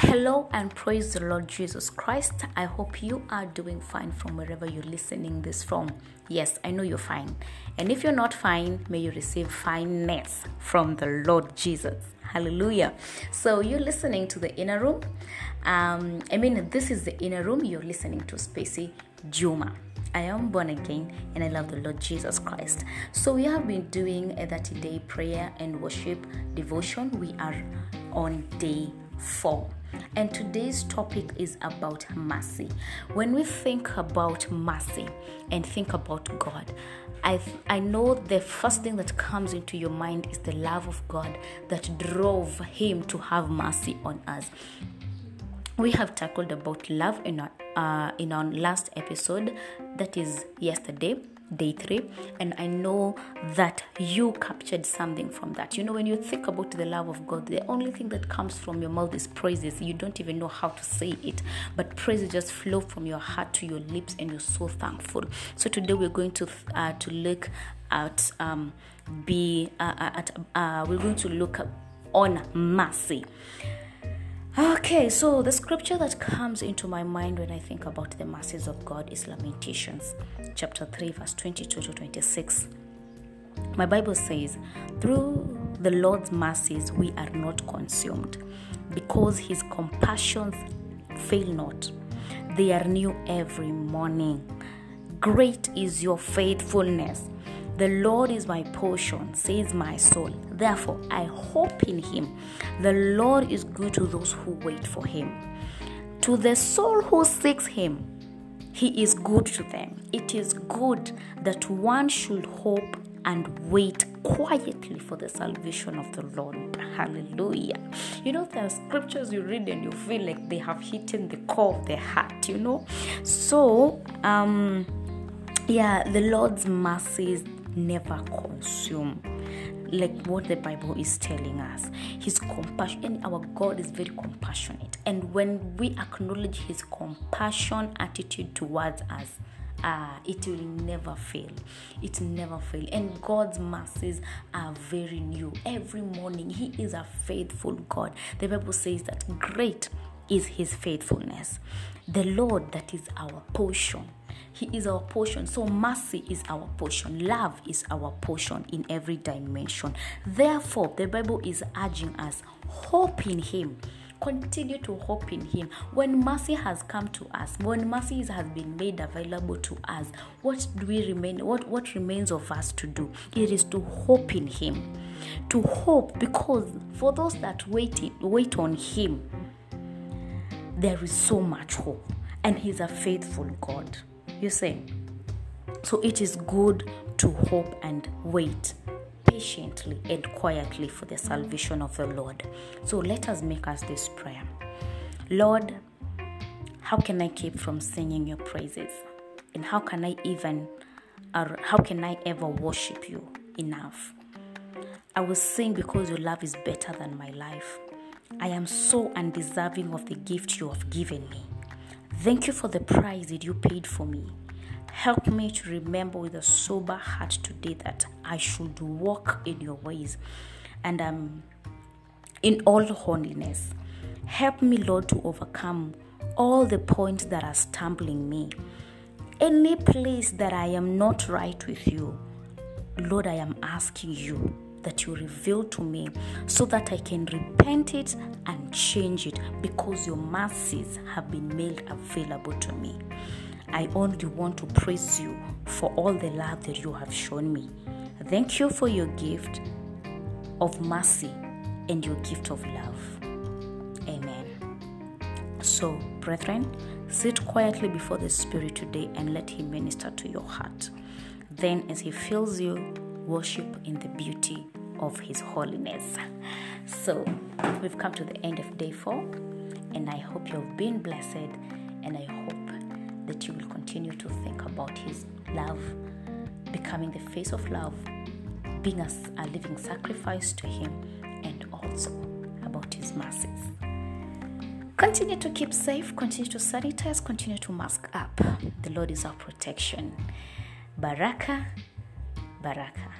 Hello and praise the Lord Jesus Christ. I hope you are doing fine from wherever you're listening this from. Yes, I know you're fine. And if you're not fine, may you receive fineness from the Lord Jesus. Hallelujah. So you're listening to the inner room. Um, I mean, this is the inner room. You're listening to Spacey Juma. I am born again and I love the Lord Jesus Christ. So, we have been doing a 30 day prayer and worship devotion. We are on day four. And today's topic is about mercy. When we think about mercy and think about God, I, I know the first thing that comes into your mind is the love of God that drove Him to have mercy on us we have tackled about love in our uh, in our last episode that is yesterday day three and i know that you captured something from that. You know when you think about the love of god the only thing that comes from your mouth is praises you don't even know how to say it. But praises just flow from your heart to your lips and you're so thankful. So today we're going to uh, to look at um be uh, at uh, we're going to look on mercy Okay, so the scripture that comes into my mind when I think about the mercies of God is Lamentations chapter 3, verse 22 to 26. My Bible says, Through the Lord's mercies we are not consumed, because his compassions fail not. They are new every morning. Great is your faithfulness. The Lord is my portion, says my soul. Therefore, I hope in him. The Lord is good to those who wait for him. To the soul who seeks him, he is good to them. It is good that one should hope and wait quietly for the salvation of the Lord. Hallelujah. You know, there are scriptures you read and you feel like they have hit the core of the heart, you know? So, um, yeah, the Lord's mercies never consume like what the bible is telling us his compassion and our god is very compassionate and when we acknowledge his compassion attitude towards us uh, it will never fail. It never fail. And God's mercies are very new. Every morning, He is a faithful God. The Bible says that great is His faithfulness. The Lord that is our portion he is our portion. So mercy is our portion. Love is our portion in every dimension. Therefore, the Bible is urging us hope in Him. Continue to hope in Him. When mercy has come to us, when mercy has been made available to us, what do we remain? What what remains of us to do? It is to hope in Him. To hope because for those that wait wait on Him, there is so much hope, and He's a faithful God. You see? So it is good to hope and wait patiently and quietly for the salvation of the Lord. So let us make us this prayer. Lord, how can I keep from singing your praises? And how can I even or how can I ever worship you enough? I will sing because your love is better than my life. I am so undeserving of the gift you have given me. Thank you for the price that you paid for me. Help me to remember with a sober heart today that I should walk in your ways and um, in all holiness. Help me, Lord, to overcome all the points that are stumbling me. Any place that I am not right with you, Lord, I am asking you that you reveal to me so that I can repent it and change it because your mercies have been made available to me. I only want to praise you for all the love that you have shown me. Thank you for your gift of mercy and your gift of love. Amen. So, brethren, sit quietly before the Spirit today and let Him minister to your heart. Then, as He fills you, worship in the beauty of His holiness. So, we've come to the end of day four, and I hope you've been blessed, and I hope that you will continue to think about His love, becoming the face of love, being a, a living sacrifice to Him, and also about His mercies. Continue to keep safe, continue to sanitize, continue to mask up. The Lord is our protection. Baraka, Baraka.